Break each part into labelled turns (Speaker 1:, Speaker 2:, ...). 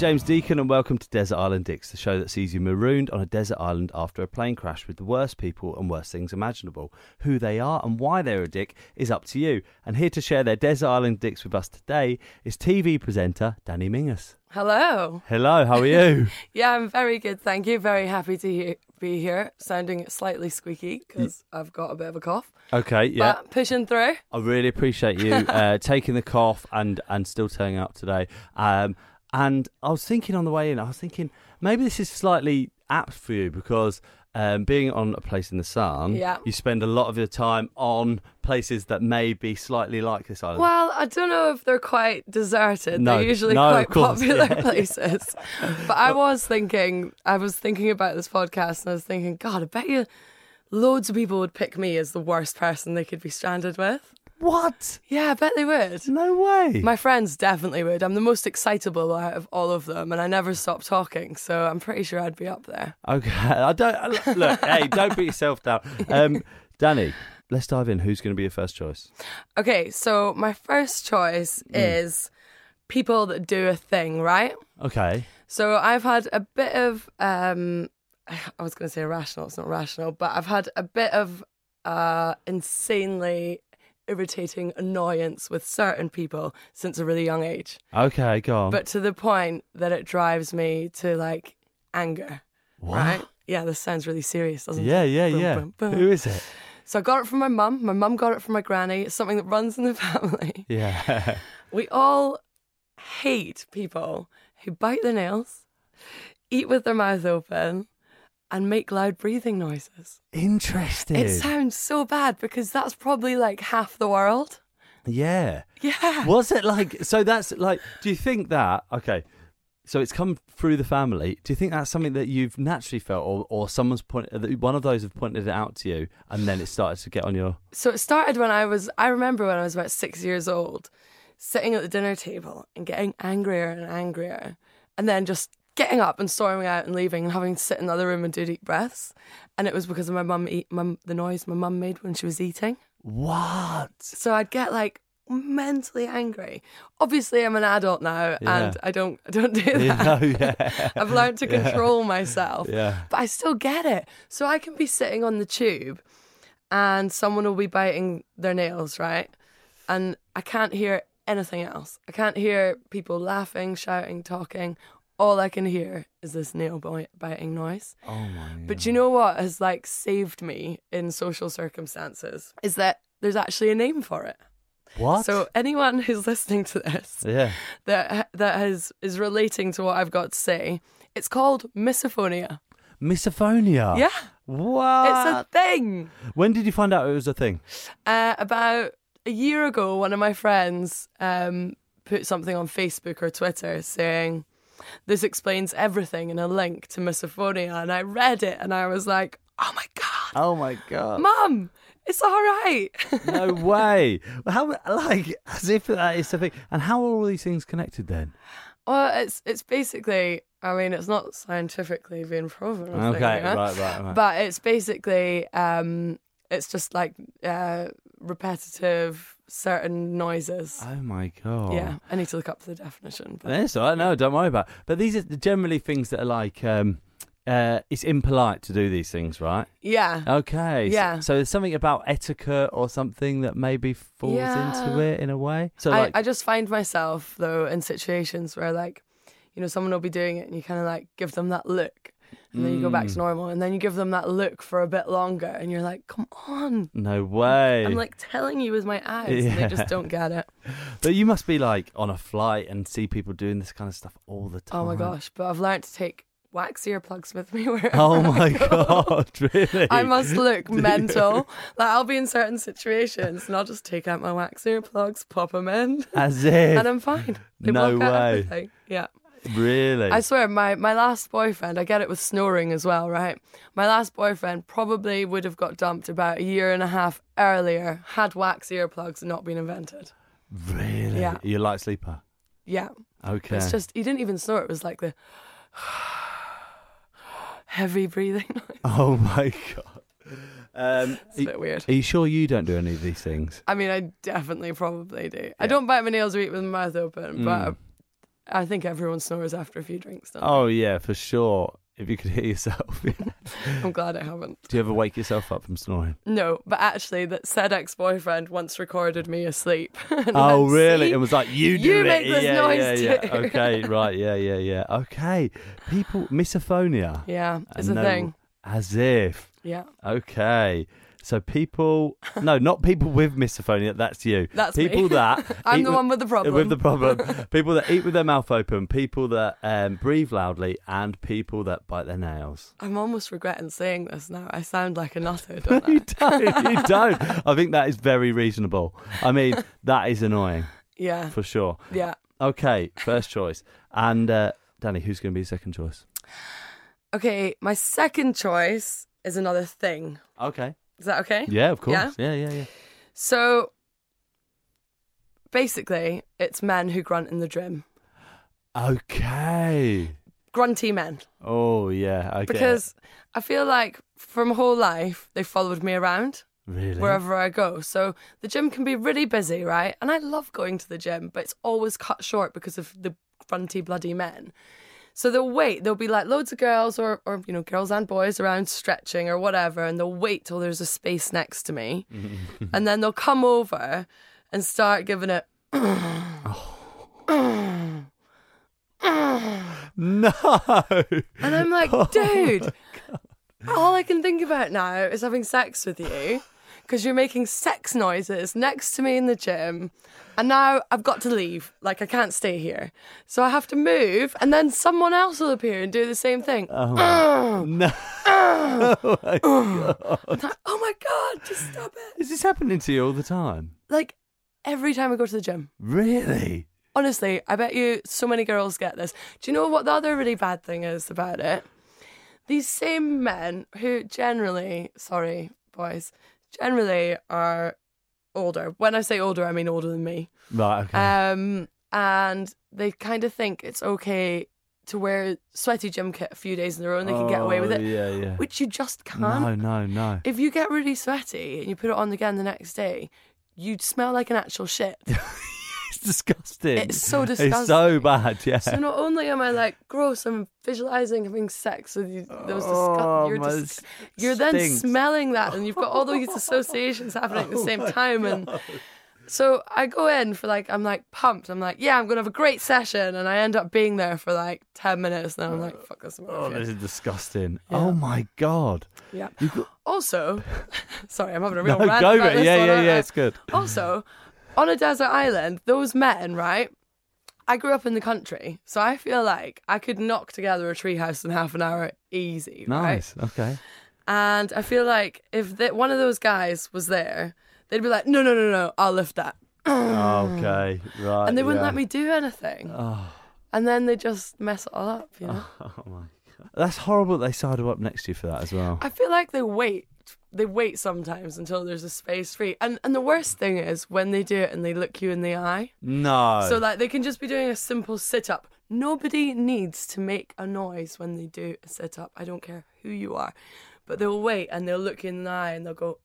Speaker 1: James Deacon, and welcome to Desert Island Dicks, the show that sees you marooned on a desert island after a plane crash with the worst people and worst things imaginable. Who they are and why they're a dick is up to you. And here to share their Desert Island Dicks with us today is TV presenter Danni Menzies.
Speaker 2: Hello.
Speaker 1: Hello, how are you?
Speaker 2: Yeah, I'm very good. Thank you. Very happy to he- be here. Sounding slightly squeaky because I've got a bit of a cough.
Speaker 1: okay, yeah.
Speaker 2: But pushing through.
Speaker 1: I really appreciate you uh, taking the cough and and still turning up today. Um, and I was thinking on the way in, I was thinking maybe this is slightly apt for you because um, being on a place in the sun,
Speaker 2: Yeah.
Speaker 1: you spend a lot of your time on places that may be slightly like this island.
Speaker 2: Well, I don't know if they're quite deserted.
Speaker 1: No,
Speaker 2: they're usually
Speaker 1: no,
Speaker 2: quite
Speaker 1: course,
Speaker 2: popular
Speaker 1: yeah.
Speaker 2: places. But I was thinking, I was thinking about this podcast and I was thinking, God, I bet you loads of people would pick me as the worst person they could be stranded with.
Speaker 1: What?
Speaker 2: Yeah, I bet they would.
Speaker 1: No way.
Speaker 2: My friends definitely would. I'm the most excitable out of all of them, and I never stop talking, so I'm pretty sure I'd be up there.
Speaker 1: okay, I don't look. hey, don't put yourself down. Um, Danni, let's dive in. Who's going to be your first choice?
Speaker 2: Okay, so my first choice is people that do a thing, right?
Speaker 1: Okay.
Speaker 2: So I've had a bit of um I was going to say irrational, it's not rational, but I've had a bit of uh insanely irritating annoyance with certain people since a really young age.
Speaker 1: Okay, go on.
Speaker 2: But to the point that it drives me to like anger.
Speaker 1: What?
Speaker 2: Right? Yeah, this sounds really serious, doesn't
Speaker 1: Yeah,
Speaker 2: it?
Speaker 1: yeah,
Speaker 2: Boom,
Speaker 1: yeah.
Speaker 2: boom.
Speaker 1: Who is it?
Speaker 2: So I got it from my mum. My mum got it from my granny. It's something that runs in the family.
Speaker 1: Yeah.
Speaker 2: We all hate people who bite their nails, eat with their mouth open, and make loud breathing noises.
Speaker 1: Interesting.
Speaker 2: It sounds so bad because that's probably like half the world.
Speaker 1: yeah.
Speaker 2: Yeah.
Speaker 1: Was it like so? That's like. Do you think that? Okay. So it's come through the family. Do you think that's something that you've naturally felt, or, or someone's pointed, one of those have pointed it out to you, and then it started to get on your?
Speaker 2: So it started when I was, I remember when I was about six years old, sitting at the dinner table and getting angrier and angrier, and then just getting up and storming out and leaving and having to sit in the other room and do deep breaths. And it was because of my mum eat, mum, the noise my mum made when she was eating.
Speaker 1: What?
Speaker 2: So I'd get like mentally angry. Obviously, I'm an adult now,
Speaker 1: Yeah.
Speaker 2: and I don't, I don't do that.
Speaker 1: You know, yeah.
Speaker 2: I've learned to control myself.
Speaker 1: Yeah.
Speaker 2: But I still get it. So I can be sitting on the tube and someone will be biting their nails, right? And I can't hear anything else. I can't hear people laughing, shouting, talking. All I can hear is this nail biting noise.
Speaker 1: Oh my.
Speaker 2: But do you know what has like saved me in social circumstances? Is that there's actually a name for it.
Speaker 1: What?
Speaker 2: So anyone who's listening to this
Speaker 1: yeah.
Speaker 2: that that has is relating to what I've got to say, it's called misophonia.
Speaker 1: Misophonia.
Speaker 2: Yeah,
Speaker 1: What?
Speaker 2: it's a thing.
Speaker 1: when did you find out it was a thing?
Speaker 2: Uh, about a year ago, one of my friends um, put something on Facebook or Twitter saying, This explains everything in a link to misophonia. And I read it and I was like, Oh my God,
Speaker 1: Oh my god.
Speaker 2: Mum, it's all right.
Speaker 1: no way. How like as if that is the thing. And how are all these things connected then?
Speaker 2: well, it's it's basically, I mean, it's not scientifically being proven.
Speaker 1: Okay, right, right, right.
Speaker 2: But it's basically, um, it's just like uh, repetitive certain noises.
Speaker 1: oh my god.
Speaker 2: Yeah, I need to look up the definition. But
Speaker 1: That's all right. No, don't worry about. It. But these are generally things that are like um, uh, it's impolite to do these things, right?
Speaker 2: Yeah.
Speaker 1: Okay.
Speaker 2: Yeah.
Speaker 1: So, there's something about etiquette or something that maybe falls into it in a way. So like,
Speaker 2: I, I just find myself though in situations where like, you know, someone will be doing it and you kind of like give them that look, and then you go back to hmm. normal, and then you give them that look for a bit longer, and you're like, come on.
Speaker 1: no way.
Speaker 2: I'm like telling you with my eyes, and they
Speaker 1: Yeah.
Speaker 2: just don't get it.
Speaker 1: but you must be like on a flight and see people doing this kind of stuff all the time.
Speaker 2: Oh my gosh! But I've learned to take wax earplugs with me wherever.
Speaker 1: Oh
Speaker 2: I
Speaker 1: my
Speaker 2: go.
Speaker 1: god! Really?
Speaker 2: I must look mental. Like I'll be in certain situations, and I'll just take out my wax earplugs, pop them in,
Speaker 1: As if.
Speaker 2: and I'm fine. They
Speaker 1: No
Speaker 2: block out
Speaker 1: way.
Speaker 2: everything. Yeah.
Speaker 1: Really?
Speaker 2: I swear, my, my last boyfriend, I get it with snoring as well, right? My last boyfriend probably would have got dumped about a year and a half earlier had wax earplugs not been invented.
Speaker 1: really?
Speaker 2: Yeah.
Speaker 1: You're a light sleeper.
Speaker 2: Yeah.
Speaker 1: Okay.
Speaker 2: It's just, he didn't even snore. It was like the heavy breathing noise.
Speaker 1: Oh my god. Um,
Speaker 2: It's a bit weird.
Speaker 1: Are you sure you don't do any of these things?
Speaker 2: I mean, I definitely probably do. I don't bite my nails or eat with my mouth open, but I think everyone snores after a few drinks. Don't.
Speaker 1: Oh yeah, for sure. If you could hear yourself.
Speaker 2: they? I'm glad I haven't.
Speaker 1: Do you ever wake yourself up from snoring?
Speaker 2: No, but actually, that said ex-boyfriend once recorded me asleep. And
Speaker 1: Oh
Speaker 2: went,
Speaker 1: really?
Speaker 2: "See?
Speaker 1: It was like you do
Speaker 2: You
Speaker 1: it.
Speaker 2: make this
Speaker 1: yeah,
Speaker 2: noise
Speaker 1: yeah, yeah.
Speaker 2: too.
Speaker 1: Okay, right. Yeah, yeah, yeah. Okay. People misophonia.
Speaker 2: Yeah, it's a
Speaker 1: No,
Speaker 2: thing.
Speaker 1: As if.
Speaker 2: Yeah,
Speaker 1: Okay. So people, no, not people with misophonia. That's you.
Speaker 2: That's me.
Speaker 1: people that
Speaker 2: I'm
Speaker 1: eat
Speaker 2: the
Speaker 1: with-
Speaker 2: one with the problem.
Speaker 1: With the problem, people that eat with their mouth open, people that um, breathe loudly, and people that bite their nails.
Speaker 2: I'm almost regretting saying this now. I sound like a nutter, don't
Speaker 1: you
Speaker 2: I?
Speaker 1: don't. You don't. I think that is very reasonable. I mean, that is annoying
Speaker 2: Yeah,
Speaker 1: for sure.
Speaker 2: yeah.
Speaker 1: Okay, first choice. And uh, Danni, who's going to be second choice?
Speaker 2: Okay, my second choice is another thing.
Speaker 1: Okay.
Speaker 2: Is that okay?
Speaker 1: Yeah, of course.
Speaker 2: Yeah?
Speaker 1: Yeah, yeah, yeah.
Speaker 2: So, basically, it's men who grunt in the gym.
Speaker 1: Okay.
Speaker 2: Grunty men.
Speaker 1: Oh, yeah. Okay.
Speaker 2: Because I feel like from my whole life, they followed me around.
Speaker 1: really,
Speaker 2: wherever I go. So the gym can be really busy, right? And I love going to the gym, but it's always cut short because of the grunty bloody men. So they'll wait. There'll be like loads of girls or, or you know, girls and boys around stretching or whatever, and they'll wait till there's a space next to me. and then they'll come over and start giving it
Speaker 1: no.
Speaker 2: And I'm like, oh dude, all I can think about now is having sex with you because you're making sex noises next to me in the gym. And now I've got to leave. Like, I can't stay here. So I have to move, and then someone else will appear and do the same thing.
Speaker 1: Oh, no. oh, my
Speaker 2: like, oh my God, just stop it.
Speaker 1: Is this happening to you all the time?
Speaker 2: Like, every time I go to the gym.
Speaker 1: Really?
Speaker 2: Honestly, I bet you so many girls get this. Do you know what the other really bad thing is about it? These same men who generally, sorry, boys, generally are older. When I say older, I mean older than me.
Speaker 1: Right, okay.
Speaker 2: Um, and they kind of think it's okay to wear sweaty gym kit a few days in a row and they can get away with
Speaker 1: Oh,
Speaker 2: it,
Speaker 1: Yeah, yeah.
Speaker 2: which you just can't.
Speaker 1: No, no, no.
Speaker 2: If you get really sweaty and you put it on again the next day, you'd smell like an actual shit.
Speaker 1: It's disgusting.
Speaker 2: It's so disgusting.
Speaker 1: It's
Speaker 2: disgusting.
Speaker 1: so bad, yeah.
Speaker 2: So not only am I like gross, I'm visualizing having sex with you. Those
Speaker 1: Oh,
Speaker 2: disgust- you're, dis- you're then smelling that, and you've got all these associations happening at the
Speaker 1: Oh
Speaker 2: same
Speaker 1: my
Speaker 2: time. And so I go in for like I'm like pumped. I'm like, yeah, I'm gonna have a great session, and I end up being there for like ten minutes. And I'm like, uh, fuck this.
Speaker 1: Oh, this is disgusting. Oh my god.
Speaker 2: Yeah.
Speaker 1: Got-
Speaker 2: Also, sorry, I'm having a
Speaker 1: No,
Speaker 2: real rant
Speaker 1: go
Speaker 2: about
Speaker 1: it.
Speaker 2: this
Speaker 1: Yeah, yeah, yeah. It's good.
Speaker 2: Also, on a desert island, those men, right? I grew up in the country, so I feel like I could knock together a treehouse in half an hour easy. Right?
Speaker 1: Nice. Okay.
Speaker 2: And I feel like if one of those guys was there, they'd be like, no, no, no, no, I'll lift that.
Speaker 1: okay. Right.
Speaker 2: And they wouldn't
Speaker 1: yeah.
Speaker 2: let me do anything.
Speaker 1: Oh,
Speaker 2: And then they just mess it all up, you know?
Speaker 1: oh my god. That's horrible. That they sidle up next to you for that as well.
Speaker 2: I feel like they wait. They wait sometimes until there's a space free. And and the worst thing is when they do it and they look you in the eye.
Speaker 1: No.
Speaker 2: So like they can just be doing a simple sit up. Nobody needs to make a noise when they do a sit up. I don't care who you are. But they'll wait and they'll look you in the eye and they'll go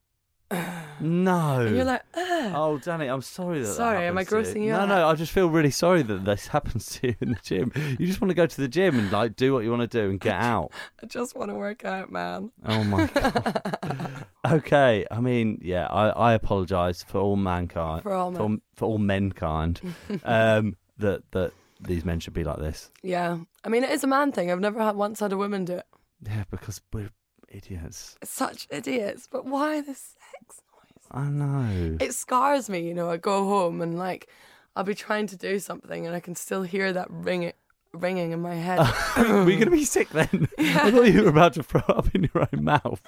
Speaker 1: No.
Speaker 2: and you're like, Ugh.
Speaker 1: Oh, Danni, I'm sorry that. that
Speaker 2: Sorry, am I grossing you
Speaker 1: No,
Speaker 2: out?
Speaker 1: no, I just feel really sorry that this happens to you in the gym. You just want to go to the gym and like do what you want to do and get out.
Speaker 2: I just want to work out, man.
Speaker 1: Oh my god. okay, I mean, yeah, I, I apologise for all mankind,
Speaker 2: For all
Speaker 1: for, for all mankind, um, that that these men should be like this.
Speaker 2: Yeah. I mean, it is a man thing. I've never had once had a woman do it.
Speaker 1: Yeah, because we're idiots.
Speaker 2: Such idiots. But why the sex noise?
Speaker 1: I know.
Speaker 2: It scars me, you know. I go home and like I'll be trying to do something and I can still hear that ring it ringing in my head.
Speaker 1: Were you going to be sick then? I thought you were about to throw up in your own mouth.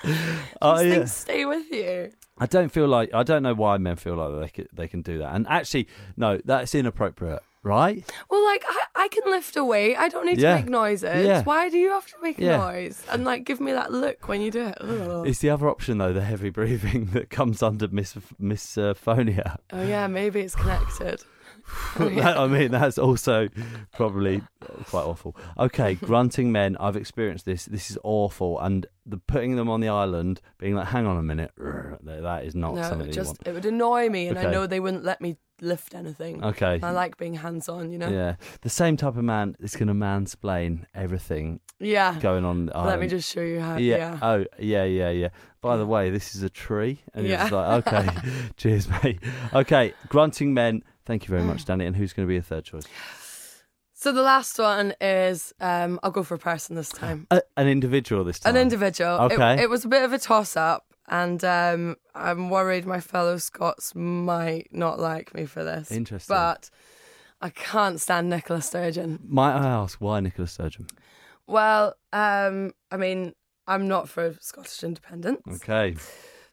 Speaker 1: Uh,
Speaker 2: things stay with you.
Speaker 1: I don't feel like I don't know why men feel like they can, they can do that. And actually, no, that's inappropriate, right?
Speaker 2: Well, like I, I can lift a weight. I don't need
Speaker 1: Yeah.
Speaker 2: to make noises.
Speaker 1: Yeah.
Speaker 2: Why do you have to make a noise and like give me that look when you do it? Ugh.
Speaker 1: It's the other option though, the heavy breathing that comes under mis misphonia.
Speaker 2: Oh yeah, maybe it's connected.
Speaker 1: Oh, that- I mean, that's also probably quite awful. Okay, grunting men. I've experienced this. This is awful, and the putting them on the island, being like, "Hang on a minute," that is not
Speaker 2: no,
Speaker 1: something
Speaker 2: it
Speaker 1: you
Speaker 2: just it would annoy me, and I know they wouldn't let me lift anything.
Speaker 1: Okay.
Speaker 2: I like being hands on, you know.
Speaker 1: Yeah, the same type of man is going to mansplain everything
Speaker 2: Yeah.
Speaker 1: going on. the
Speaker 2: Let me just show you how.
Speaker 1: Yeah.
Speaker 2: Yeah.
Speaker 1: Oh, yeah, yeah, yeah. By the way, this is a tree, and
Speaker 2: Yeah.
Speaker 1: like, okay, cheers, mate. Okay, grunting men. Thank you very much, Danni. And who's going to be a third choice?
Speaker 2: So the last one is um, I'll go for a person this time.
Speaker 1: A, an individual this time.
Speaker 2: An individual. It-
Speaker 1: Okay.
Speaker 2: It, was a bit of a toss up, and um, I'm worried my fellow Scots might not like me for this.
Speaker 1: Interesting.
Speaker 2: But I can't stand Nicola Sturgeon.
Speaker 1: Might I ask why Nicola Sturgeon?
Speaker 2: Well, um, I mean, I'm not for Scottish independence,
Speaker 1: Okay.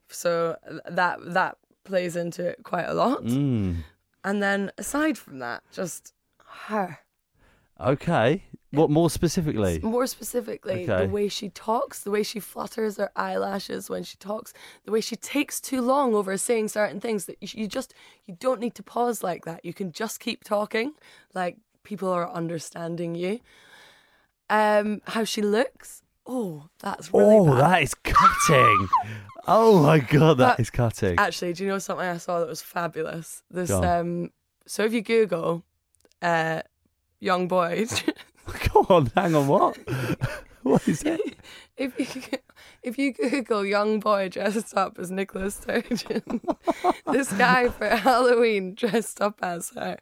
Speaker 2: so that that plays into it quite a lot.
Speaker 1: Mm.
Speaker 2: And then aside from that, just her.
Speaker 1: Okay. What more specifically?
Speaker 2: More specifically,
Speaker 1: Okay.
Speaker 2: the way she talks, the way she flutters her eyelashes when she talks, the way she takes too long over saying certain things that you, just you don't need to pause like that. You can just keep talking, like people are understanding you. Um, how she looks, oh, that's really
Speaker 1: oh,
Speaker 2: bad.
Speaker 1: that is cutting. oh my god, that
Speaker 2: But-
Speaker 1: is cutting.
Speaker 2: Actually, do you know something I saw that was fabulous? This um, so if you Google, uh, young boy.
Speaker 1: Go on, hang on, what? what is it?
Speaker 2: If you if you Google young boy dressed up as Nicola Sturgeon, this guy for Halloween dressed up as her,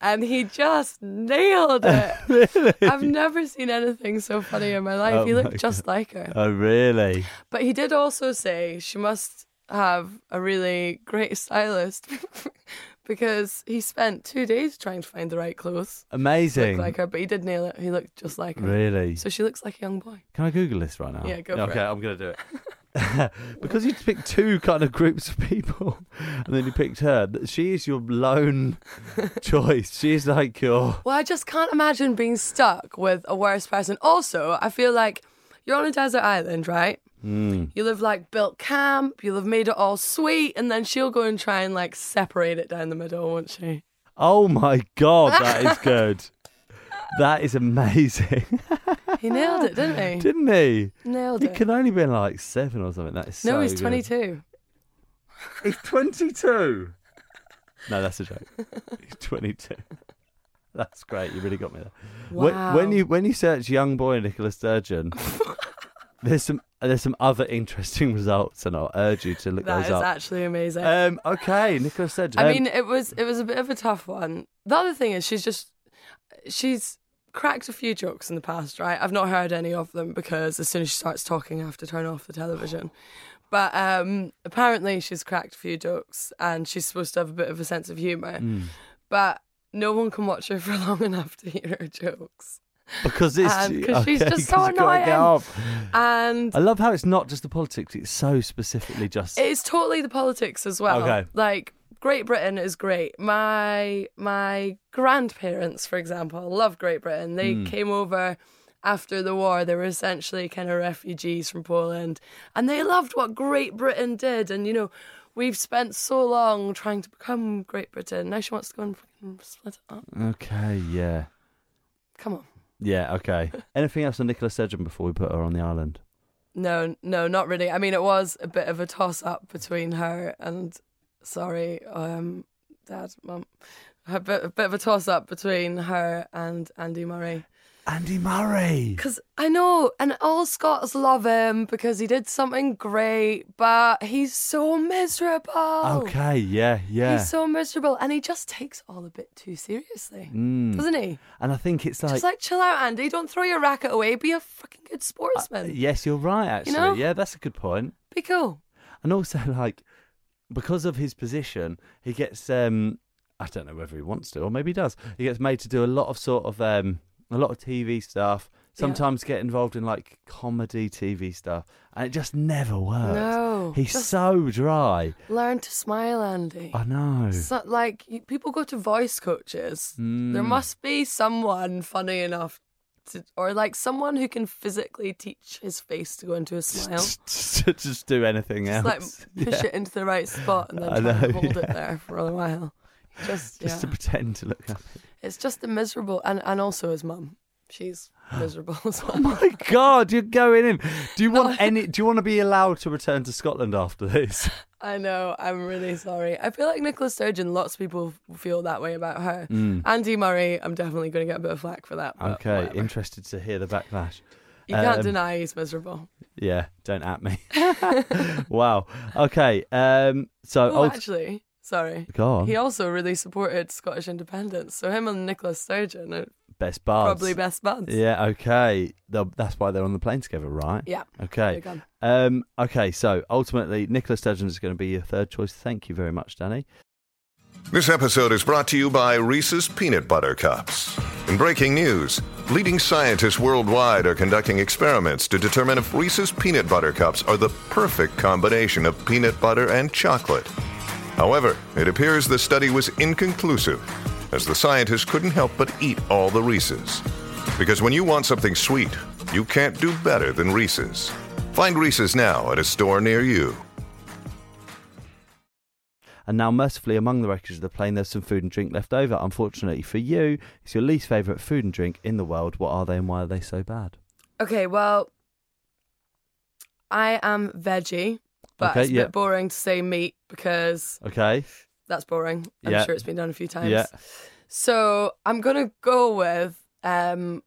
Speaker 2: and he just nailed it.
Speaker 1: really?
Speaker 2: I've never seen anything so funny in my life.
Speaker 1: Oh
Speaker 2: he looked just like her,
Speaker 1: Oh, really?
Speaker 2: but he did also say she must have a really great stylist because he spent two days trying to find the right clothes
Speaker 1: Amazing.
Speaker 2: look like her. But he did nail it. He looked just like her.
Speaker 1: Really?
Speaker 2: So she looks like a young boy.
Speaker 1: Can I Google this right now?
Speaker 2: Yeah, go for
Speaker 1: okay,
Speaker 2: it.
Speaker 1: I'm going to do it. because you picked two kind of groups of people and then you picked her. She is your lone choice. She is like your.
Speaker 2: Well, I just can't imagine being stuck with a worse person. Also, I feel like you're on a desert island, right?
Speaker 1: Mm.
Speaker 2: You'll have like built camp, you'll have made it all sweet, and then she'll go and try and like separate it down the middle, won't she?
Speaker 1: Oh my God, that is good. that is amazing.
Speaker 2: He nailed it, didn't he?
Speaker 1: Didn't he?
Speaker 2: Nailed it.
Speaker 1: He
Speaker 2: it.
Speaker 1: can only been like seven or something. That is
Speaker 2: no,
Speaker 1: so
Speaker 2: he's 22.
Speaker 1: He's 22. No, that's a joke. He's 22. That's great. You really got me there. When, when you when you search young boy Nicola Sturgeon, there's some there's some other interesting results, and I'll urge you to look
Speaker 2: That
Speaker 1: those up.
Speaker 2: That is actually amazing.
Speaker 1: Um, okay, Nicola Sturgeon.
Speaker 2: I
Speaker 1: Um,
Speaker 2: mean, it was it was a bit of a tough one. The other thing is she's just she's cracked a few jokes in the past, right? I've not heard any of them because as soon as she starts talking, I have to turn off the television. But um, apparently, she's cracked a few jokes, and she's supposed to have a bit of a sense of humour.
Speaker 1: mm,
Speaker 2: But no one can watch her for long enough to hear her jokes.
Speaker 1: Because it's
Speaker 2: and 'cause she's
Speaker 1: okay,
Speaker 2: just so
Speaker 1: 'cause you can't get
Speaker 2: annoying. And
Speaker 1: I love how it's not just the politics; it's so specifically just.
Speaker 2: It's totally the politics as well.
Speaker 1: Okay.
Speaker 2: Like Great Britain is great. My my grandparents, for example, love Great Britain. They
Speaker 1: Hmm.
Speaker 2: came over after the war. They were essentially kind of refugees from Poland, and they loved what Great Britain did. And you know, we've spent so long trying to become Great Britain. Now she wants to go and fucking split it up.
Speaker 1: okay, yeah,
Speaker 2: Come on.
Speaker 1: Yeah, okay. Anything else on Nicola Sturgeon before we put her on the island?
Speaker 2: No, no, not really. I mean, it was a bit of a toss up between her and sorry, um, dad, mum, a bit, a bit of a toss up between her and Andy Murray.
Speaker 1: Andy Murray.
Speaker 2: Because I know, and all Scots love him because he did something great, but he's so miserable.
Speaker 1: Okay, yeah, yeah.
Speaker 2: He's so miserable, and he just takes all a bit too seriously,
Speaker 1: Mm.
Speaker 2: doesn't he?
Speaker 1: And I think it's like,
Speaker 2: just like, chill out, Andy. Don't throw your racket away. Be a fucking good sportsman.
Speaker 1: Uh, yes, you're right. Actually,
Speaker 2: know?
Speaker 1: yeah, that's a good point.
Speaker 2: Be cool.
Speaker 1: And also, like, because of his position, he gets um, I don't know whether he wants to or maybe he does. He gets made to do a lot of sort of um, a lot of TV stuff. Sometimes get involved in like comedy TV stuff, and it just never works.
Speaker 2: No,
Speaker 1: he's so dry.
Speaker 2: Learn to smile, Andy.
Speaker 1: I know.
Speaker 2: So, like people go to voice coaches. There
Speaker 1: Mm.
Speaker 2: must be someone funny enough to, or like someone who can physically teach his face to go into a smile.
Speaker 1: to just do anything
Speaker 2: Just like push
Speaker 1: Yeah.
Speaker 2: it into the right spot and then
Speaker 1: I
Speaker 2: try and
Speaker 1: know,
Speaker 2: hold it there for a while. Just,
Speaker 1: just to pretend to look happy.
Speaker 2: It's just a miserable and and also his mum. She's miserable as well.
Speaker 1: Oh my god, you're going in. Do you want any? Do you want to be allowed to return to Scotland after this?
Speaker 2: I know. I'm really sorry. I feel like Nicola Sturgeon. Lots of people feel that way about her.
Speaker 1: Mm.
Speaker 2: Andy Murray. I'm definitely going to get a bit of flack for that.
Speaker 1: Okay,
Speaker 2: whatever.
Speaker 1: interested to hear the backlash.
Speaker 2: You can't
Speaker 1: Um,
Speaker 2: deny he's miserable.
Speaker 1: Yeah, don't at me. wow. Okay. Um. So,
Speaker 2: Oh,
Speaker 1: ult-
Speaker 2: actually, sorry.
Speaker 1: go on.
Speaker 2: He also really supported Scottish independence. So him and Nicola Sturgeon are
Speaker 1: Best buds.
Speaker 2: probably best buds.
Speaker 1: Yeah. Okay. They'll- That's why they're on the plane together, right?
Speaker 2: Yeah.
Speaker 1: Okay. Um. Okay. So ultimately, Nicola Sturgeon is going to be your third choice. Thank you very much, Danni.
Speaker 3: This episode is brought to you by Reese's Peanut Butter Cups. In breaking news, leading scientists worldwide are conducting experiments to determine if Reese's Peanut Butter Cups are the perfect combination of peanut butter and chocolate. However, it appears the study was inconclusive, as the scientists couldn't help but eat all the Reese's. Because when you want something sweet, you can't do better than Reese's. Find Reese's now at a store near you.
Speaker 1: And now, mercifully, among the wreckage of the plane, there's some food and drink left over. Unfortunately for you, it's your least favourite food and drink in the world. What are they and why are they so bad?
Speaker 2: Okay, well, I am veggie, but
Speaker 1: Okay,
Speaker 2: it's a
Speaker 1: yeah.
Speaker 2: bit boring to say meat because
Speaker 1: Okay.
Speaker 2: that's boring. I'm
Speaker 1: Yeah.
Speaker 2: sure it's been done a few times.
Speaker 1: Yeah.
Speaker 2: So I'm gonna go with um,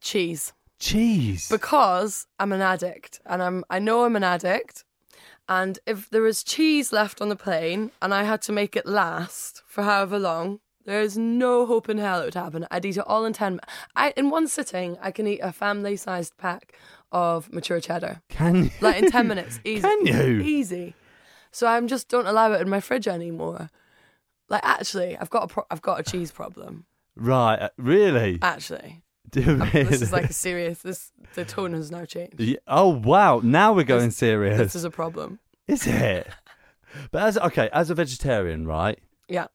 Speaker 2: cheese
Speaker 1: Cheese.
Speaker 2: because I'm an addict, and I'm I know I'm an addict. And if there was cheese left on the plane and I had to make it last for however long, there is no hope in hell it would happen. I'd eat it all in 10 I In one sitting, I can eat a family sized pack of mature cheddar.
Speaker 1: Can you?
Speaker 2: Like in 10 minutes. Easy.
Speaker 1: Can you?
Speaker 2: Easy. So I'm just don't allow it in my fridge anymore. Like actually, I've got a pro- I've got a cheese problem.
Speaker 1: Right. uh, Really?
Speaker 2: Actually,
Speaker 1: you
Speaker 2: this is like a serious. This the tone has now changed.
Speaker 1: Yeah, Oh wow! Now we're going
Speaker 2: This-
Speaker 1: serious.
Speaker 2: This is a problem.
Speaker 1: Is it? But as okay, as a vegetarian, right?
Speaker 2: Yeah.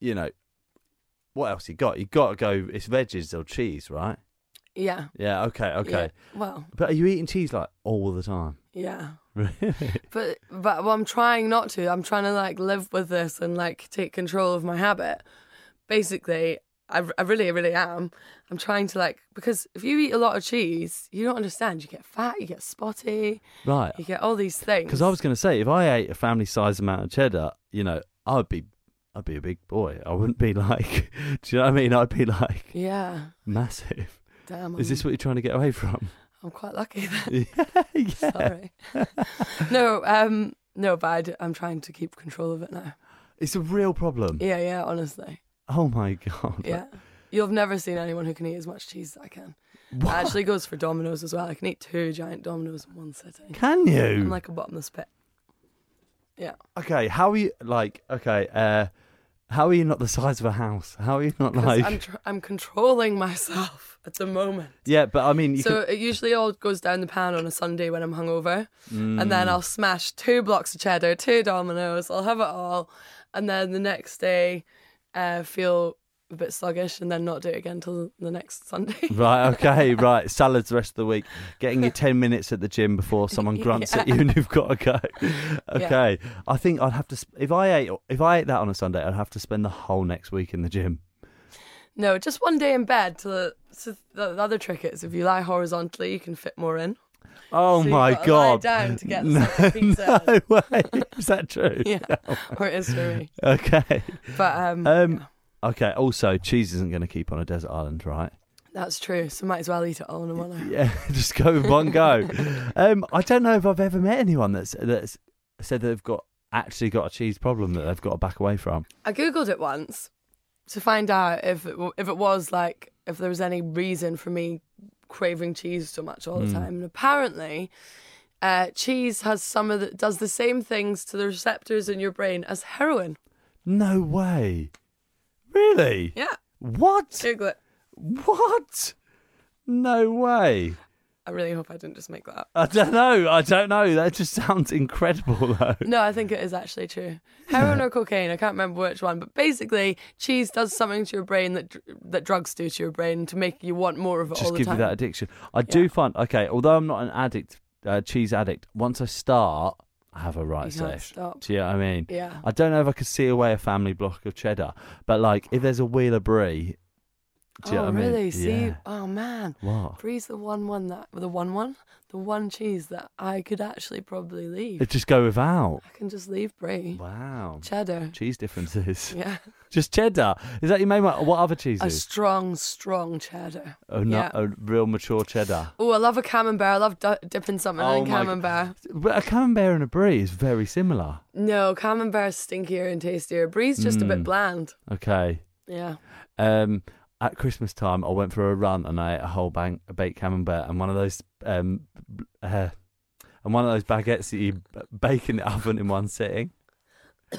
Speaker 1: You know, what else you got? You got to go. It's veggies or cheese, right?
Speaker 2: Yeah.
Speaker 1: Yeah. Okay. Okay.
Speaker 2: Yeah. Well,
Speaker 1: But are you eating cheese like all the time?
Speaker 2: yeah.
Speaker 1: Really?
Speaker 2: But but well, I'm trying not to. I'm trying to like live with this and like take control of my habit. Basically, I, I really really am. I'm trying to like because if you eat a lot of cheese, you don't understand. You get fat, you get spotty,
Speaker 1: Right.
Speaker 2: you get all these things.
Speaker 1: Because I was going to say, if I ate a family-sized amount of cheddar, you know, I'd be, I'd be a big boy. I wouldn't be like, do you know what I mean? I'd be like
Speaker 2: yeah.
Speaker 1: massive.
Speaker 2: Damn.
Speaker 1: Is this what you're trying to get away from?
Speaker 2: I'm quite lucky then.
Speaker 1: yeah. yeah.
Speaker 2: Sorry. no, um, no, but I d- I'm trying to keep control of it now.
Speaker 1: It's a real problem.
Speaker 2: Yeah, yeah. Honestly,
Speaker 1: Oh my god.
Speaker 2: yeah. You've never seen anyone who can eat as much cheese as I can.
Speaker 1: What?
Speaker 2: It actually goes for Domino's as well. I can eat two giant Domino's in one sitting.
Speaker 1: Can you?
Speaker 2: I'm like a bottomless pit. Yeah.
Speaker 1: okay, how are you like? Okay, uh, how are you not the size of a house? How are you not like?
Speaker 2: I'm tr- I'm controlling myself at the moment.
Speaker 1: yeah, but I mean, you
Speaker 2: so it usually all goes down the pan on a Sunday when I'm hungover,
Speaker 1: can,
Speaker 2: and then I'll smash two blocks of cheddar, two Domino's. I'll have it all, and then the next day, uh, feel a bit sluggish, and then not do it again till the next Sunday.
Speaker 1: Right, okay, right. Salads the rest of the week. Getting your 10 minutes at the gym before someone grunts at you and you've got to go. Okay. I think I'd have to, if I ate if I ate that on a Sunday, I'd have to spend the whole next week in the gym.
Speaker 2: no, just one day in bed. To the, so the the other trick is if you lie horizontally, you can fit more in.
Speaker 1: Oh
Speaker 2: So
Speaker 1: my
Speaker 2: to
Speaker 1: god!
Speaker 2: down to get
Speaker 1: no, no way. Is that true?
Speaker 2: Yeah, or it is for me.
Speaker 1: Okay.
Speaker 2: But um,
Speaker 1: Um. Okay. Also, cheese isn't going to keep on a desert island, right?
Speaker 2: that's true. So might as well eat it all in one.
Speaker 1: Yeah. Just go with one go. um. I don't know if I've ever met anyone that's that's said they've got actually got a cheese problem that they've got to back away from.
Speaker 2: I googled it once to find out if it, if it was like if there was any reason for me craving cheese so much all the time. And apparently, uh, cheese has some of the does the same things to the receptors in your brain as heroin.
Speaker 1: No way. Really?
Speaker 2: Yeah,
Speaker 1: What?
Speaker 2: Google it.
Speaker 1: What? No way.
Speaker 2: I really hope I didn't just make that up.
Speaker 1: I don't know. I don't know. That just sounds incredible, though.
Speaker 2: No, I think it is actually true. Heroin or cocaine, I can't remember which one, but basically, cheese does something to your brain that that drugs do to your brain to make you want more of it all
Speaker 1: Just
Speaker 2: the
Speaker 1: give
Speaker 2: time.
Speaker 1: you that addiction. I do find okay. Although I'm not an addict, uh, cheese addict. Once I start, have a right
Speaker 2: stop.
Speaker 1: Do you know what I mean?
Speaker 2: Yeah.
Speaker 1: I don't know if I could see away a family block of cheddar, but like if there's a wheeler brie. Do you
Speaker 2: oh,
Speaker 1: know what I mean?
Speaker 2: really? See,
Speaker 1: Yeah.
Speaker 2: oh man,
Speaker 1: What?
Speaker 2: Brie's the one one that the one one, the one cheese that I could actually probably leave.
Speaker 1: It just go without.
Speaker 2: I can just leave Brie.
Speaker 1: Wow.
Speaker 2: Cheddar.
Speaker 1: Cheese differences.
Speaker 2: Yeah,
Speaker 1: Just cheddar. Is that your main one? What other cheeses?
Speaker 2: a
Speaker 1: cheeses?
Speaker 2: strong, strong cheddar.
Speaker 1: Oh, not
Speaker 2: yeah.
Speaker 1: a real mature cheddar.
Speaker 2: Oh, I love a camembert. I love di- dipping something
Speaker 1: Oh
Speaker 2: in
Speaker 1: my
Speaker 2: camembert.
Speaker 1: But a camembert and a brie is very similar.
Speaker 2: No, camembert's stinkier and tastier. Brie's just a
Speaker 1: Mm.
Speaker 2: bit bland.
Speaker 1: Okay.
Speaker 2: Yeah.
Speaker 1: Um, at Christmas time, I went for a run and I ate a whole bank, a baked camembert and one of those um, uh, and one of those baguettes that you bake in the oven in one sitting,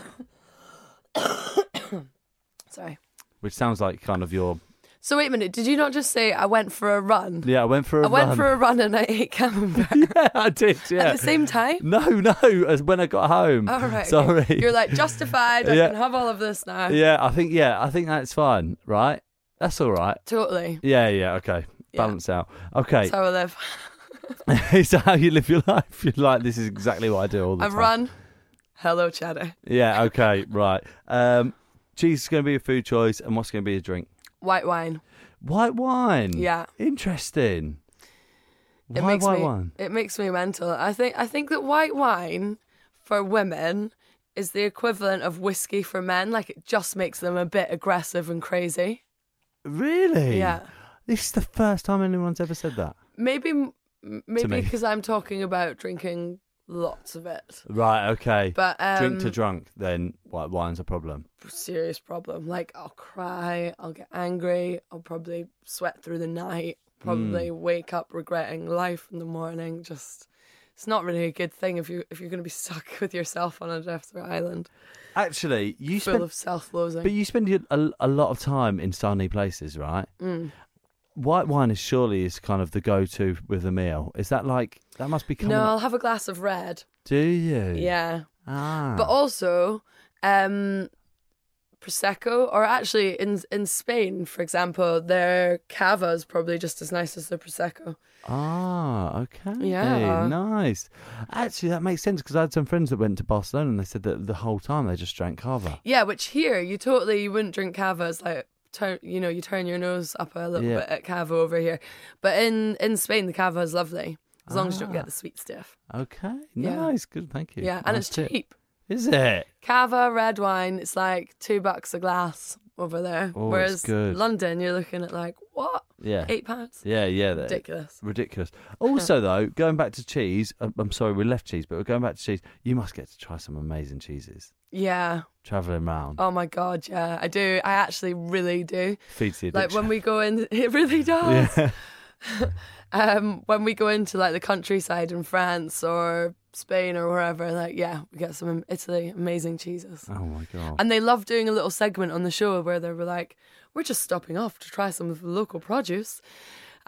Speaker 2: Sorry.
Speaker 1: which sounds like kind of your.
Speaker 2: So wait a minute. Did you not just say I went for a run?
Speaker 1: Yeah, I went for a
Speaker 2: I went for a run and I ate camembert
Speaker 1: yeah, I did. Yeah.
Speaker 2: at the same time.
Speaker 1: No, no. As when I got home.
Speaker 2: All right.
Speaker 1: Sorry.
Speaker 2: You're like justified. I
Speaker 1: Yeah.
Speaker 2: can have all of this now.
Speaker 1: Yeah, I think. Yeah, I think that's fine. Right. That's all right.
Speaker 2: Totally.
Speaker 1: Yeah. Yeah. Okay. Balance out. Okay.
Speaker 2: That's how I live.
Speaker 1: Is that how you live your life? You're like, this is exactly what I do all the time.
Speaker 2: I've
Speaker 1: time.
Speaker 2: run. Hello, cheddar.
Speaker 1: Yeah, okay, right. Um, cheese is going to be a food choice, and what's going to be a drink?
Speaker 2: White wine.
Speaker 1: White wine.
Speaker 2: Yeah.
Speaker 1: Interesting.
Speaker 2: It
Speaker 1: Why
Speaker 2: makes
Speaker 1: white
Speaker 2: me
Speaker 1: wine?
Speaker 2: it makes me mental. I think I think that white wine for women is the equivalent of whiskey for men. Like it just makes them a bit aggressive and crazy.
Speaker 1: Really?
Speaker 2: Yeah.
Speaker 1: This is the first time anyone's ever said that.
Speaker 2: Maybe m- maybe
Speaker 1: me.
Speaker 2: because I'm talking about drinking lots of it.
Speaker 1: Right, okay.
Speaker 2: But um,
Speaker 1: Drink to drunk, then wine's a problem.
Speaker 2: serious problem. Like I'll cry, I'll get angry, I'll probably sweat through the night, probably
Speaker 1: Mm.
Speaker 2: wake up regretting life in the morning. Just it's not really a good thing if you if you're going to be stuck with yourself on a desert island
Speaker 1: Actually, you
Speaker 2: full
Speaker 1: spend,
Speaker 2: of self-loathing.
Speaker 1: but you spend a, a lot of time in sunny places, right?
Speaker 2: Mm.
Speaker 1: White wine is surely is kind of the go-to with a meal. Is that like that must be coming?
Speaker 2: no,
Speaker 1: up-
Speaker 2: I'll have a glass of red.
Speaker 1: Do you?
Speaker 2: Yeah,
Speaker 1: Ah.
Speaker 2: but also um prosecco or actually in in Spain for example their cava is probably just as nice as their prosecco.
Speaker 1: Ah, okay.
Speaker 2: Yeah.
Speaker 1: Nice. Actually, that makes sense because I had some friends that went to Barcelona and they said that the whole time they just drank cava.
Speaker 2: Yeah, which here you totally you wouldn't drink cava. It's like turn you know you turn your nose up a little
Speaker 1: Yeah.
Speaker 2: bit at cava over here, but in in Spain the cava is lovely as long as you don't
Speaker 1: Ah.
Speaker 2: get the sweet stuff.
Speaker 1: Okay.
Speaker 2: Yeah.
Speaker 1: Nice. Good. Thank you.
Speaker 2: Yeah, and
Speaker 1: Nice
Speaker 2: it's
Speaker 1: tip.
Speaker 2: cheap.
Speaker 1: Is it?
Speaker 2: Cava red wine, it's like two bucks a glass over there.
Speaker 1: Oh,
Speaker 2: Whereas
Speaker 1: good.
Speaker 2: London, you're looking at like what
Speaker 1: Yeah.
Speaker 2: eight pounds?
Speaker 1: Yeah. Yeah. that-
Speaker 2: Ridiculous.
Speaker 1: Ridiculous. Also, though, going back to cheese, I'm I'm sorry we left cheese, but we're going back to cheese. You must get to try some amazing cheeses.
Speaker 2: Yeah.
Speaker 1: Traveling around
Speaker 2: Oh my god. Yeah, I do. I actually really do.
Speaker 1: feeds the
Speaker 2: Like when we go in, it really does.
Speaker 1: Yeah.
Speaker 2: um, when we go into like the countryside in France or Spain or wherever, like yeah, we get some Italy amazing cheeses.
Speaker 1: Oh my god.
Speaker 2: And they love doing a little segment on the show where they were like, "We're just stopping off to try some of the local produce,"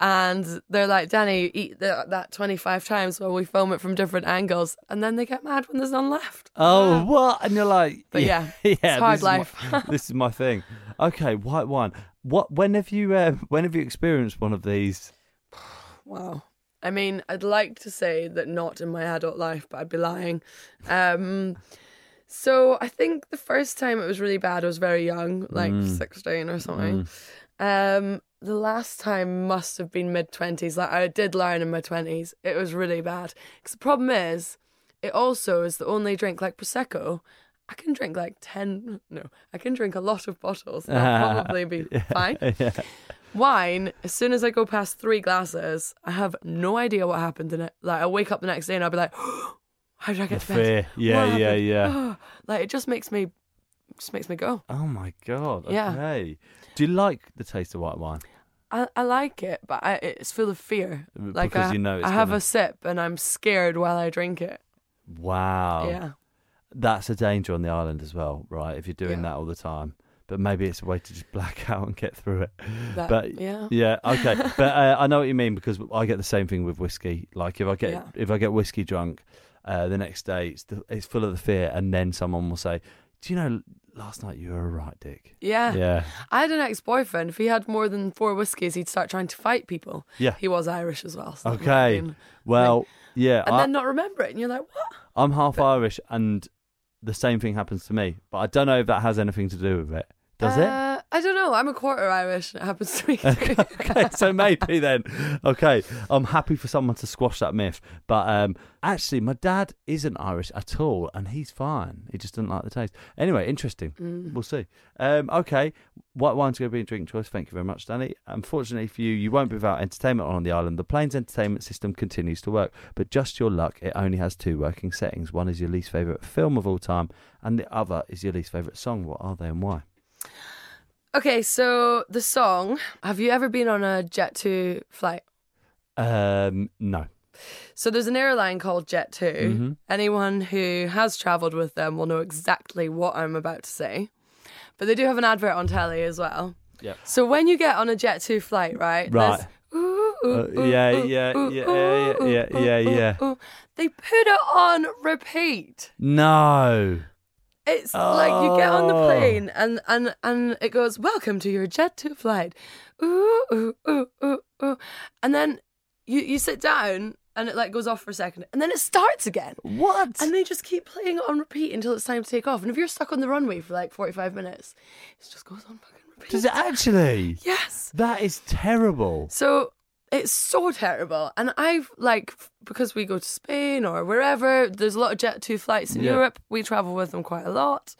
Speaker 2: and they're like, "Danni, eat the, that twenty five times while we film it from different angles," and then they get mad when there's none left.
Speaker 1: Oh, what? And you're like,
Speaker 2: But yeah,
Speaker 1: yeah,
Speaker 2: it's hard
Speaker 1: this is my-
Speaker 2: life.
Speaker 1: this is my thing. Okay, white wine. What? When have you? Uh, when have you experienced one of these?
Speaker 2: Wow. I mean, I'd like to say that not in my adult life, but I'd be lying. Um, so I think the first time it was really bad, I was very young, like
Speaker 1: Mm.
Speaker 2: 16 or something. Um, the last time must have been mid 20s. Like I did learn in my 20s. It was really bad. Because the problem is, it also is the only drink like Prosecco. I can drink like 10, no, I can drink a lot of bottles. I'll probably be fine.
Speaker 1: yeah.
Speaker 2: Wine, as soon as I go past three glasses, I have no idea what happened in it. Like I wake up the next day and I'll be like, how did I get to bed?
Speaker 1: fear. Yeah,
Speaker 2: What
Speaker 1: yeah,
Speaker 2: happened?
Speaker 1: yeah.
Speaker 2: like it just makes me, just makes me go.
Speaker 1: Oh my god.
Speaker 2: Yeah.
Speaker 1: Do you like the taste of white wine?
Speaker 2: I, I like it, but I, it's full of fear. Like
Speaker 1: Because
Speaker 2: I,
Speaker 1: you know it's
Speaker 2: I have
Speaker 1: gonna-
Speaker 2: a sip and I'm scared while I drink it.
Speaker 1: Wow.
Speaker 2: Yeah.
Speaker 1: That's a danger on the island as well, right? If you're doing
Speaker 2: Yeah.
Speaker 1: that all the time. But maybe it's a way to just black out and get through it.
Speaker 2: That,
Speaker 1: but
Speaker 2: yeah.
Speaker 1: yeah, okay. but uh, I know what you mean because I get the same thing with whiskey. Like if I get
Speaker 2: Yeah.
Speaker 1: if I get whiskey drunk, uh, the next day it's the, it's full of the fear, and then someone will say, "Do you know last night you were a right dick?"
Speaker 2: Yeah.
Speaker 1: Yeah,
Speaker 2: I had an ex boyfriend. If he had more than four whiskies, he'd start trying to fight people.
Speaker 1: yeah.
Speaker 2: He was Irish as well. So that might have
Speaker 1: Okay.
Speaker 2: been-
Speaker 1: Well, yeah.
Speaker 2: And
Speaker 1: I,
Speaker 2: then not remember it. And you're like, what?
Speaker 1: I'm half Irish, and the same thing happens to me. But I don't know if that has anything to do with it. Does it?
Speaker 2: Uh, I don't know. I'm a quarter Irish it happens to me. too.
Speaker 1: okay, so maybe then. Okay, I'm happy for someone to squash that myth. But um, actually, my dad isn't Irish at all, and he's fine. He just doesn't like the taste. Anyway, interesting.
Speaker 2: Mm.
Speaker 1: We'll see. Um, okay, white wine's going to be a drink choice. Thank you very much, Danni. Unfortunately for you, you won't be without entertainment on the island. The plane's entertainment system continues to work, but just your luck, it only has two working settings. One is your least favourite film of all time, and the other is your least favourite song. What are they and why?
Speaker 2: Okay, so the song. Have you ever been on a Jet 2 flight?
Speaker 1: Um, no.
Speaker 2: So there's an airline called Jet 2.
Speaker 1: Mhm.
Speaker 2: Anyone who has travelled with them will know exactly what I'm about to say. But they do have an advert on telly as well.
Speaker 1: Yep.
Speaker 2: So when you get on a Jet 2 flight, right?
Speaker 1: Right.
Speaker 2: there's, ooh, ooh,
Speaker 1: Uh, yeah, yeah, yeah, yeah, yeah, yeah, yeah.
Speaker 2: They put it on repeat.
Speaker 1: No.
Speaker 2: It's like you get on the
Speaker 1: Oh.
Speaker 2: plane and, and, and it goes, Welcome to your Jet 2 flight. Ooh, ooh, ooh, ooh, ooh. And then you, you sit down and it like goes off for a second and then it starts again.
Speaker 1: What?
Speaker 2: And they just keep playing it on repeat until it's time to take off. And if you're stuck on the runway for like 45 minutes, it just goes on fucking repeat.
Speaker 1: Does it actually?
Speaker 2: Yes.
Speaker 1: That is terrible.
Speaker 2: So it's so terrible. And I've like, because we go to Spain or wherever, there's a lot of Jet 2 flights in
Speaker 1: Yeah.
Speaker 2: Europe. We travel with them quite a lot.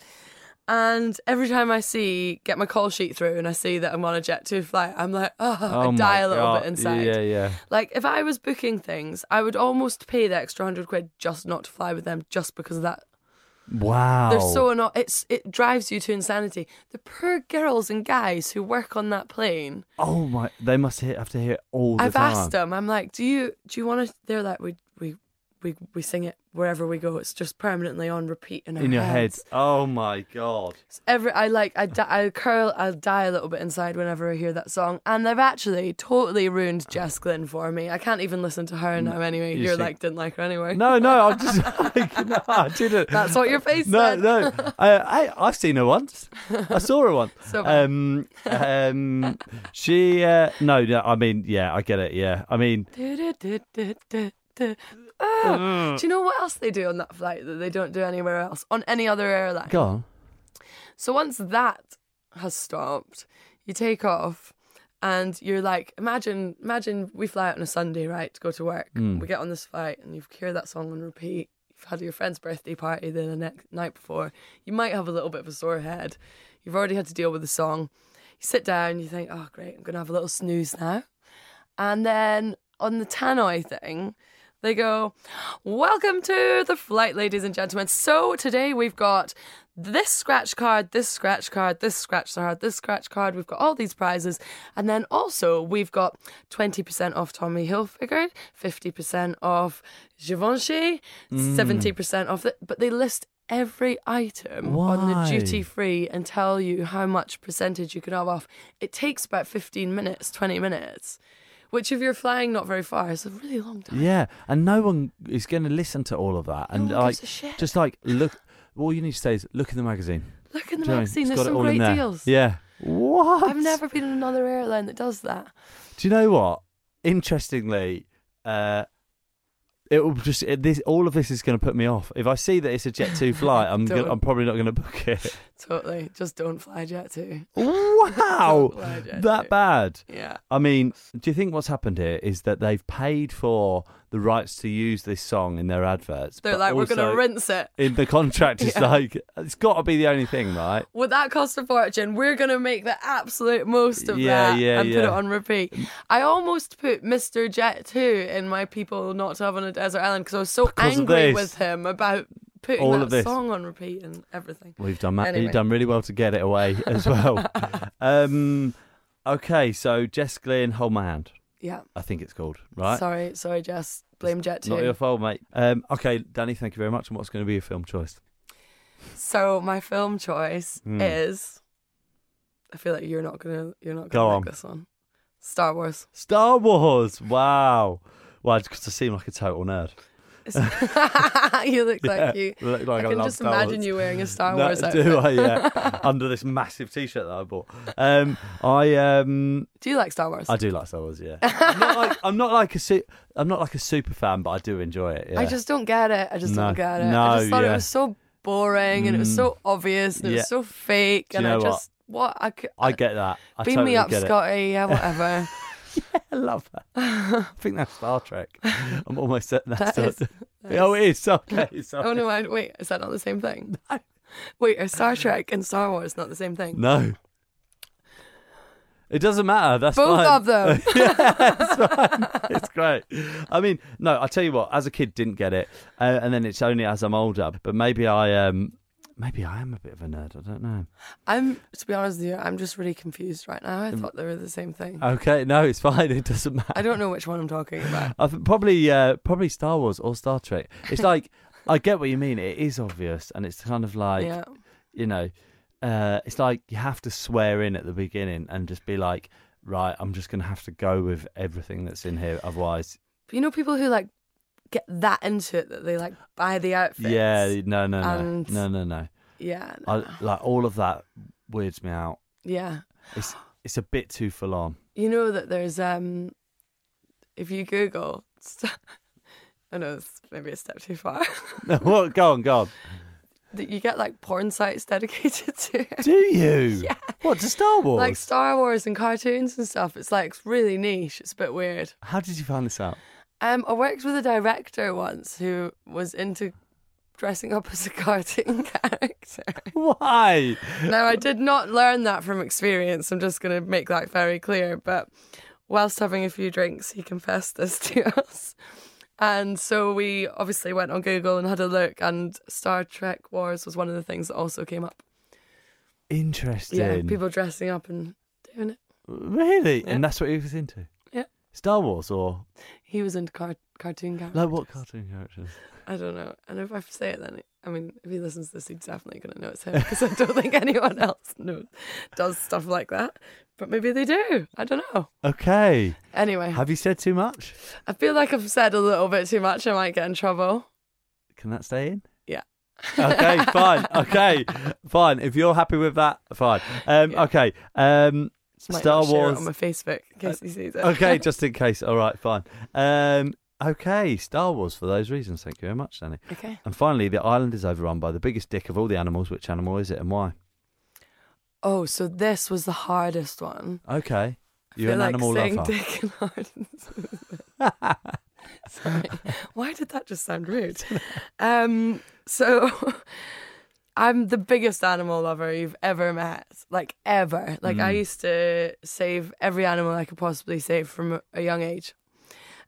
Speaker 2: And every time I see, get my call sheet through and I see that I'm on a Jet 2 flight, I'm like, oh,
Speaker 1: Oh
Speaker 2: I die a little
Speaker 1: God.
Speaker 2: bit inside.
Speaker 1: Yeah, yeah.
Speaker 2: Like if I was booking things, I would almost pay the extra hundred quid just not to fly with them, just because of that.
Speaker 1: Wow.
Speaker 2: They're so anno- it's it drives you to insanity. The poor girls and guys who work on that plane.
Speaker 1: Oh my! They must hear, have to hear all the
Speaker 2: I've
Speaker 1: time.
Speaker 2: asked them. I'm like, do you do you want to? They're like, we we we we sing it wherever we go. It's just permanently on repeat in our
Speaker 1: In your head.
Speaker 2: heads.
Speaker 1: Oh my god.
Speaker 2: Every I like I di- I curl I die a little bit inside whenever I hear that song, and they've actually totally ruined Jess Glynne for me. I can't even listen to her now anyway.
Speaker 1: you
Speaker 2: You're
Speaker 1: see-
Speaker 2: like didn't like her anyway.
Speaker 1: No, no. I'm just like, no, I didn't.
Speaker 2: That's what your face
Speaker 1: No,
Speaker 2: said.
Speaker 1: no. I, I, I've seen her once. I saw her once.
Speaker 2: So
Speaker 1: um, um, she. Uh, no, no. I mean, yeah, I get it. Yeah, I mean,
Speaker 2: Ah, do you know what else they do on that flight that they don't do anywhere else on any other airline?
Speaker 1: go on.
Speaker 2: So once that has stopped, you take off and you're like, imagine, imagine we fly out on a Sunday, right, to go to work.
Speaker 1: Mm.
Speaker 2: We get on this flight and you hear that song on repeat. You've had your friend's birthday party the next night before. You might have a little bit of a sore head. You've already had to deal with the song. You sit down, you think, oh, great, I'm going to have a little snooze now. And then on the tannoy thing, they go, Welcome to the flight, ladies and gentlemen. So today we've got this scratch card, this scratch card, this scratch card, this scratch card. We've got all these prizes. And then also we've got 20% off Tommy Hilfiger, 50% off Givenchy, mm. 70% off the, but they list every item on the duty free and tell you how much percentage you can have off. It takes about 15 minutes, 20 minutes, which if you're flying not very far is a really long time.
Speaker 1: Yeah, and no one is going to listen to all of that. And
Speaker 2: one
Speaker 1: like,
Speaker 2: gives a shit.
Speaker 1: just like look. All you need to say is look in the magazine.
Speaker 2: Look in the
Speaker 1: Do you know what I mean?
Speaker 2: magazine,
Speaker 1: It's
Speaker 2: there's
Speaker 1: got it
Speaker 2: some
Speaker 1: all in
Speaker 2: great
Speaker 1: there.
Speaker 2: deals.
Speaker 1: Yeah. What?
Speaker 2: I've never been on another airline that does that.
Speaker 1: Do you know what? Interestingly, uh, it will just it, this. All of this is going to put me off. If I see that it's a Jet Two flight, I'm
Speaker 2: Don't.
Speaker 1: gonna, I'm probably not going to book it.
Speaker 2: Totally. Just don't fly Jet
Speaker 1: 2. Wow,
Speaker 2: Jet
Speaker 1: that
Speaker 2: 2.
Speaker 1: bad.
Speaker 2: Yeah.
Speaker 1: I mean, do you think what's happened here is that they've paid for the rights to use this song in their adverts?
Speaker 2: They're like, we're going to rinse it.
Speaker 1: In the contract, it's
Speaker 2: Yeah.
Speaker 1: like it's got to be the only thing, right?
Speaker 2: Would that cost a fortune? We're going to make the absolute most of
Speaker 1: Yeah,
Speaker 2: that
Speaker 1: yeah,
Speaker 2: and put it on repeat. I almost put Mr. Jet 2 in my people not to have on a desert island because I was so
Speaker 1: Because
Speaker 2: angry with him about putting
Speaker 1: All
Speaker 2: that
Speaker 1: of this.
Speaker 2: song on repeat and everything.
Speaker 1: We've done ma-
Speaker 2: Anyway.
Speaker 1: you've done really well to get it away as well. um, okay, so Jess Glynne, hold my hand.
Speaker 2: Yeah.
Speaker 1: I think it's called right.
Speaker 2: Sorry, sorry, Jess. Blame Jet 2.
Speaker 1: Not your fault, mate. Um, okay, Danni, thank you very much. And what's going to be your film choice?
Speaker 2: So my film choice
Speaker 1: Hmm.
Speaker 2: is. I feel like you're not gonna you're not gonna
Speaker 1: on.
Speaker 2: like this one. Star Wars.
Speaker 1: Star Wars. Wow. Well, because I seem like a total nerd.
Speaker 2: you look
Speaker 1: Yeah,
Speaker 2: like you.
Speaker 1: look like
Speaker 2: I can
Speaker 1: love
Speaker 2: just imagine
Speaker 1: Wars.
Speaker 2: you wearing a Star
Speaker 1: No,
Speaker 2: Wars
Speaker 1: do. I? Yeah, under this massive T-shirt that I bought. Um, I um,
Speaker 2: Do you like Star Wars?
Speaker 1: I do like Star Wars. Yeah, I'm not like I'm not like a su- I'm not like a super fan, but I do enjoy it. Yeah.
Speaker 2: I just don't get it. I just
Speaker 1: No.
Speaker 2: don't get it.
Speaker 1: No,
Speaker 2: I just thought
Speaker 1: yeah.
Speaker 2: it was so boring and it was so obvious and it was so fake and I
Speaker 1: what?
Speaker 2: just what I could.
Speaker 1: I get that. I
Speaker 2: beam
Speaker 1: totally
Speaker 2: me up,
Speaker 1: get it.
Speaker 2: Scotty. Yeah, whatever.
Speaker 1: I love that. I think that's Star Trek. I'm almost certain that's
Speaker 2: That is-
Speaker 1: Star- Oh, it is. Okay, sorry.
Speaker 2: oh no, I, wait, is that not the same thing? Wait, are Star Trek and Star Wars not the same thing?
Speaker 1: No. It doesn't matter. That's
Speaker 2: Both
Speaker 1: fine.
Speaker 2: of them.
Speaker 1: yeah, it's fine. It's great. I mean, no, I tell you what. As a kid, didn't get it, uh, and then it's only as I'm older. But maybe I, um, maybe I am a bit of a nerd. I don't know.
Speaker 2: I'm to be honest with you, I'm just really confused right now.
Speaker 1: Um,
Speaker 2: I thought they were the same thing.
Speaker 1: Okay, no, it's fine. It doesn't matter.
Speaker 2: I don't know which one I'm talking about.
Speaker 1: I think probably, uh, probably Star Wars or Star Trek. It's like I get what you mean. It is obvious, and it's kind of like
Speaker 2: yeah.
Speaker 1: you know, uh, it's like you have to swear in at the beginning and just be like, right, I'm just going to have to go with everything that's in here. Otherwise,
Speaker 2: But you know people who like get that into it that they like buy the outfits.
Speaker 1: yeah, no, no, no, no, no, no.
Speaker 2: Yeah. no.
Speaker 1: I, like all of that weirds me out.
Speaker 2: yeah.
Speaker 1: It's it's a bit too full on.
Speaker 2: You know that there's um if you Google st- I know it's maybe a step too far.
Speaker 1: what? Go on, go on.
Speaker 2: that you get like porn sites dedicated to it.
Speaker 1: Do you?
Speaker 2: Yeah.
Speaker 1: What to Star Wars?
Speaker 2: Like Star Wars and cartoons and stuff. It's like really niche. It's a bit weird.
Speaker 1: How did you find this out?
Speaker 2: Um, I worked with a director once who was into dressing up as a cartoon character.
Speaker 1: Why?
Speaker 2: now, I did not learn that from experience. I'm just going to make that very clear. But whilst having a few drinks, he confessed this to us. And so we obviously went on Google and had a look, and Star Trek Wars was one of the things that also came up.
Speaker 1: Interesting.
Speaker 2: Yeah, people dressing up and doing it.
Speaker 1: Really?
Speaker 2: Yeah.
Speaker 1: And that's what he was into.
Speaker 2: Yeah.
Speaker 1: Star Wars or
Speaker 2: He was into car- cartoon characters.
Speaker 1: like what cartoon characters?
Speaker 2: I don't know. And if I say it, then I mean, if he listens to this, he's definitely going to know it's him because I don't think anyone else knows does stuff like that. But maybe they do. I don't know.
Speaker 1: Okay.
Speaker 2: Anyway,
Speaker 1: Have you said too much?
Speaker 2: I feel like I've said a little bit too much. I might get in trouble.
Speaker 1: Can that stay in?
Speaker 2: Yeah.
Speaker 1: Okay, fine. Okay, fine. If you're happy with that, fine. Um,
Speaker 2: Yeah.
Speaker 1: Okay. Um, Star
Speaker 2: not share it
Speaker 1: Wars.
Speaker 2: on my Facebook in case he sees it.
Speaker 1: okay, just in case. All right, fine. Um, okay, Star Wars for those reasons. Thank you very much, Danni.
Speaker 2: okay.
Speaker 1: And finally, the island is overrun by the biggest dick of all the animals. Which animal is it, and why?
Speaker 2: Oh, so this was the hardest one.
Speaker 1: Okay, you're an
Speaker 2: like
Speaker 1: animal
Speaker 2: saying
Speaker 1: lover.
Speaker 2: Dick and hard. Sorry. Why did that just sound rude? Um, so I'm the biggest animal lover you've ever met. Like ever. Like I
Speaker 1: Mm.
Speaker 2: used to save every animal I could possibly save from a young age.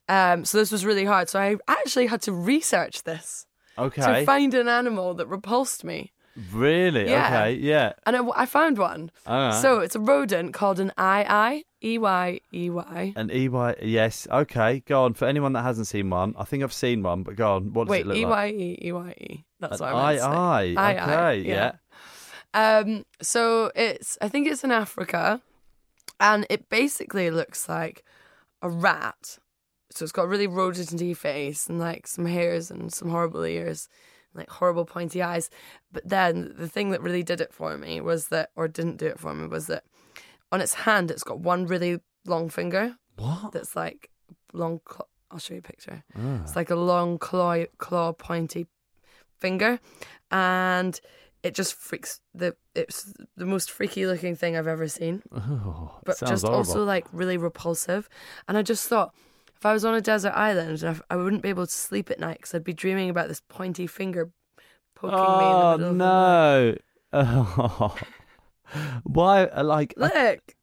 Speaker 2: Um, so this was really hard. So I actually had to research this
Speaker 1: Okay,
Speaker 2: to find an animal that repulsed me.
Speaker 1: really?
Speaker 2: Yeah.
Speaker 1: Okay, yeah.
Speaker 2: And I, I found one.
Speaker 1: Right.
Speaker 2: So it's a rodent called an ii, E Y E Y.
Speaker 1: An EY, yes. Okay, go on. For anyone that hasn't seen one, I think I've seen one, but go on. What does
Speaker 2: Wait,
Speaker 1: it look
Speaker 2: E
Speaker 1: like?
Speaker 2: Y E E Y E. That's
Speaker 1: An
Speaker 2: what I meant to say.
Speaker 1: aye, aye.
Speaker 2: Aye, aye,
Speaker 1: Okay, yeah.
Speaker 2: Um, so it's I think it's in Africa, and it basically looks like a rat. So it's got a really rodent-y face and like some hairs and some horrible ears, and, like horrible pointy eyes. But then the thing that really did it for me was that, or didn't do it for me, was that on its hand it's got one really long finger
Speaker 1: What?
Speaker 2: that's like long. Cl- I'll show you a picture.
Speaker 1: Ah.
Speaker 2: It's like a long claw, claw pointy finger, and it just freaks the it's the most freaky looking thing I've ever seen.
Speaker 1: Oh,
Speaker 2: but just
Speaker 1: horrible.
Speaker 2: also like really repulsive. And I just thought if I was on a desert island, I I wouldn't be able to sleep at night because I'd be dreaming about this pointy finger poking me in the
Speaker 1: oh
Speaker 2: middle of the night.
Speaker 1: no! Oh. Why? uh, Like I-
Speaker 2: Look, his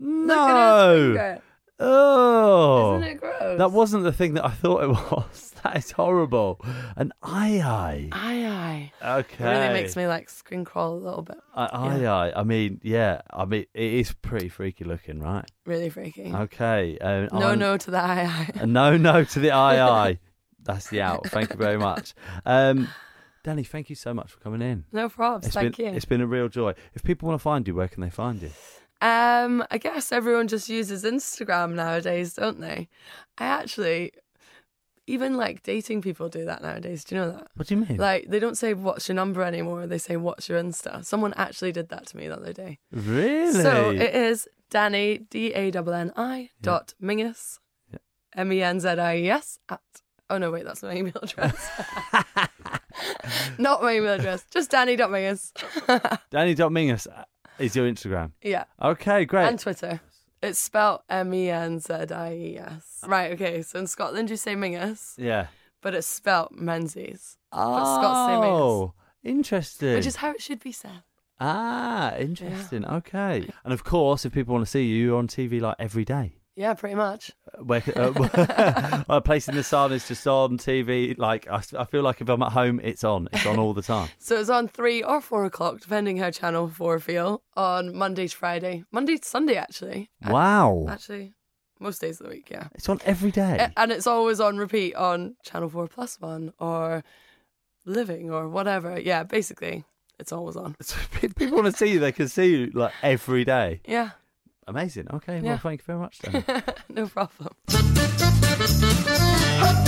Speaker 1: no!
Speaker 2: finger.
Speaker 1: Oh,
Speaker 2: Isn't it gross?
Speaker 1: that wasn't the thing that I thought it was. That is horrible. An eye eye.
Speaker 2: Aye, aye.
Speaker 1: Okay.
Speaker 2: It really makes me like screen crawl a little bit.
Speaker 1: Aye aye. eye. I mean, yeah. I mean, it is pretty freaky looking, right?
Speaker 2: Really freaky.
Speaker 1: Okay. Um,
Speaker 2: no,
Speaker 1: I'm-
Speaker 2: no to the aye,
Speaker 1: aye. No, no to the aye aye. That's the out. Thank you very much. Um, Danni, thank you so much for coming in.
Speaker 2: No probs.
Speaker 1: It's
Speaker 2: Thank
Speaker 1: been
Speaker 2: you.
Speaker 1: it's been a real joy. If people want to find you, where can they find you?
Speaker 2: Um, I guess everyone just uses Instagram nowadays, don't they? I actually, even like dating people do that nowadays. Do you know that?
Speaker 1: What do you mean?
Speaker 2: Like they don't say what's your number anymore. They say what's your Insta. Someone actually did that to me the other day.
Speaker 1: really?
Speaker 2: So it is Danni D A N N I dot Mingus M E N Z I E S at. Oh no, wait, that's my email address. Not my email address. Just Danni dot Mingus.
Speaker 1: Danni.mingus is your Instagram.
Speaker 2: yeah.
Speaker 1: Okay, great.
Speaker 2: And Twitter. It's spelled M E N Z I E S. Right, okay. So in Scotland you say Mingus,
Speaker 1: yeah.
Speaker 2: but it's spelled Menzies. But Scots say Mingus.
Speaker 1: Oh, interesting.
Speaker 2: Which is how it should be said.
Speaker 1: ah, interesting. Okay. And of course, if people want to see you, you're on TV like every day.
Speaker 2: Yeah, pretty much.
Speaker 1: Where, uh, a place in the sun is just on TV. Like I, I feel like if I'm at home, it's on. It's on all the time.
Speaker 2: So it's on three or four o'clock, depending how Channel 4 feel, on Monday to Friday. Monday to Sunday, actually.
Speaker 1: Wow.
Speaker 2: Actually, most days of the week, yeah.
Speaker 1: It's on every day.
Speaker 2: And it's always on repeat on Channel 4 Plus One or Living or whatever. Yeah, basically, it's always on.
Speaker 1: So people want to see you, they can see you like every day.
Speaker 2: Yeah,
Speaker 1: Amazing. Okay.
Speaker 2: Yeah.
Speaker 1: Well, thank you very much.
Speaker 2: no problem.